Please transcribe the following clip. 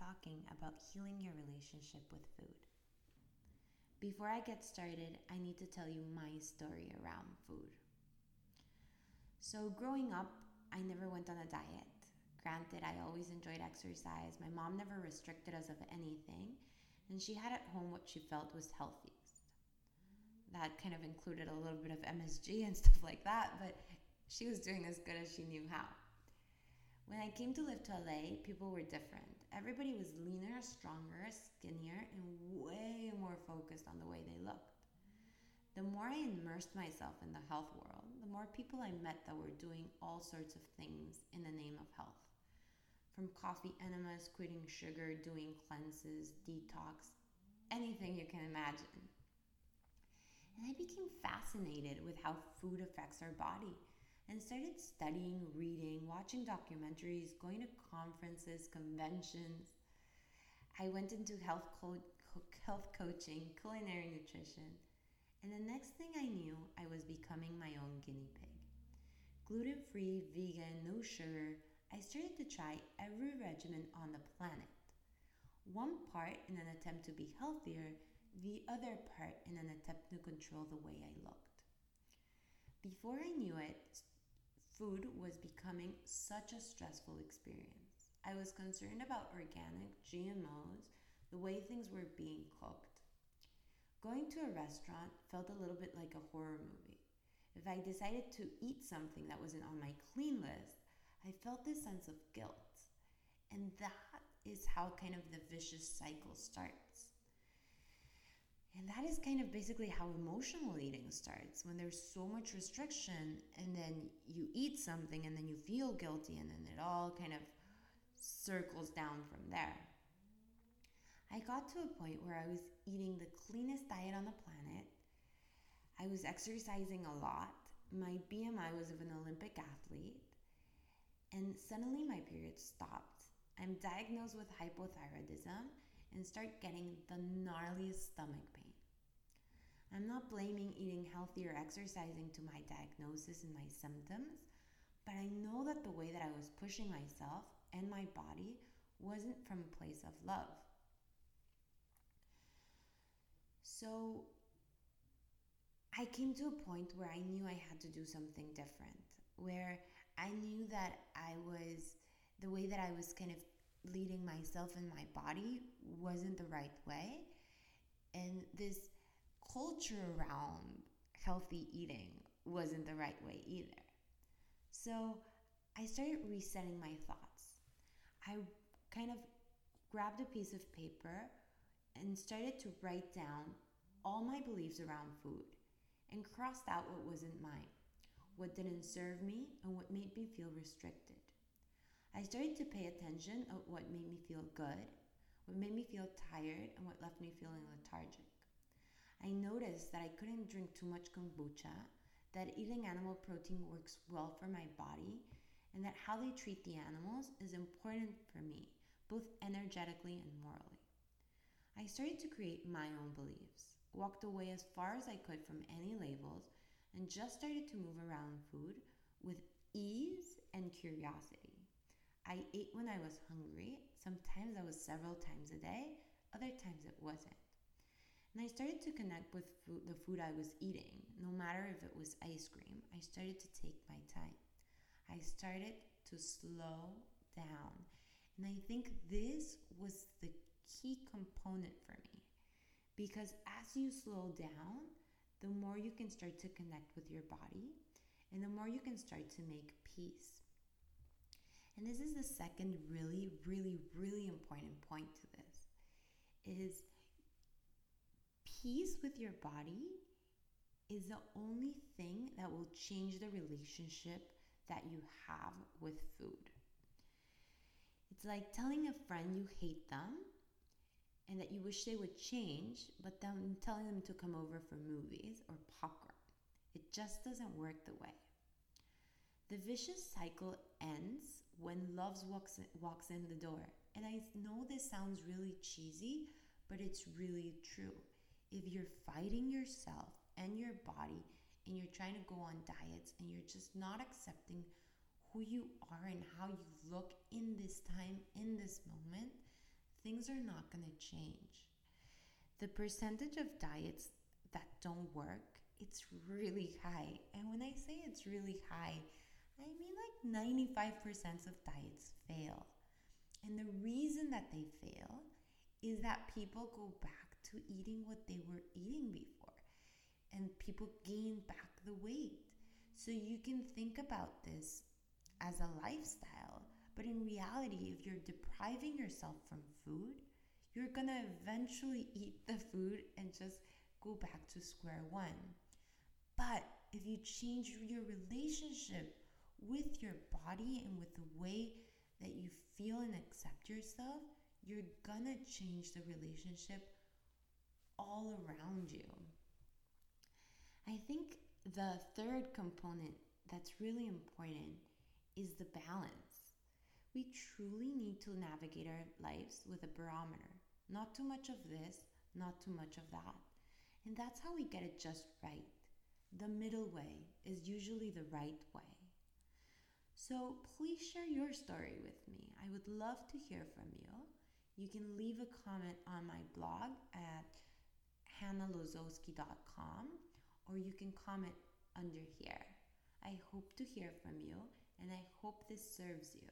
talking about healing your relationship with food. Before I get started, I need to tell you my story around food. So, growing up, I never went on a diet. Granted, I always enjoyed exercise. My mom never restricted us of anything, and she had at home what she felt was healthiest. That kind of included a little bit of MSG and stuff like that, but she was doing as good as she knew how. When I came to live to LA, people were different. Everybody was leaner, stronger, skinnier, and way more focused on the way they looked. The more I immersed myself in the health world, the more people I met that were doing all sorts of things in the name of health. From coffee enemas, quitting sugar, doing cleanses, detox, anything you can imagine. And I became fascinated with how food affects our body and started studying, reading, watching documentaries, going to conferences, conventions. I went into health, co- health coaching, culinary nutrition, and the next thing I knew, I was becoming my own guinea pig. Gluten free, vegan, no sugar, I started to try every regimen on the planet. One part in an attempt to be healthier, the other part in an attempt to control the way I looked. Before I knew it, food was becoming such a stressful experience. I was concerned about organic, GMOs, the way things were being cooked. Going to a restaurant felt a little bit like a horror movie. If I decided to eat something that wasn't on my clean list, I felt this sense of guilt. And that is how kind of the vicious cycle starts. And that is kind of basically how emotional eating starts when there's so much restriction, and then something, and then you feel guilty, and then it all kind of circles down from there. I got to a point where I was eating the cleanest diet on the planet. I was exercising a lot. My BMI was of an Olympic athlete. And suddenly my period stopped. I'm diagnosed with hypothyroidism and start getting the gnarliest stomach pain. I'm not blaming eating healthy or exercising to my diagnosis and my symptoms, but I know that the way that I was pushing myself and my body wasn't from a place of love. So I came to a point where I knew I had to do something different, where I knew that I was, the way that I was kind of leading myself and my body wasn't the right way. And this culture around healthy eating wasn't the right way either. So I started resetting my thoughts. I kind of grabbed a piece of paper and started to write down all my beliefs around food and crossed out what wasn't mine, what didn't serve me, and what made me feel restricted. I started to pay attention at what made me feel good, what made me feel tired, and what left me feeling lethargic. I noticed that I couldn't drink too much kombucha, that eating animal protein works well for my body, and that how they treat the animals is important for me, both energetically and morally. I started to create my own beliefs, walked away as far as I could from any labels, and just started to move around food with ease and curiosity. I ate when I was hungry. Sometimes I was several times a day, other times it wasn't. And I started to connect with food, the food I was eating, no matter if it was ice cream. I started to take my time. I started to slow down. And I think this was the key component for me. Because as you slow down, the more you can start to connect with your body and the more you can start to make peace. And this is the second really, really, really important point to this is peace with your body is the only thing that will change the relationship that you have with food. It's like telling a friend you hate them and that you wish they would change, but then telling them to come over for movies or popcorn. It just doesn't work the way. The vicious cycle ends when love walks in, walks in the door. And I know this sounds really cheesy, but it's really true. If you're fighting yourself and your body and you're trying to go on diets and you're just not accepting who you are and how you look in this time, in this moment, things are not going to change. The percentage of diets that don't work, it's really high. And when I say it's really high, I mean like 95% of diets fail. And the reason that they fail is that people go back to eating what they were eating before and people gain back the weight. So you can think about this as a lifestyle, but in reality, if you're depriving yourself from food, you're gonna eventually eat the food and just go back to square one. But if you change your relationship with your body and with the way that you feel and accept yourself, you're gonna change the relationship all around you. I think the third component that's really important is the balance. We truly need to navigate our lives with a barometer. Not too much of this, not too much of that. And that's how we get it just right. The middle way is usually the right way. So please share your story with me. I would love to hear from you. You can leave a comment on my blog at hannalozowski.com or you can comment under here. I hope to hear from you and I hope this serves you.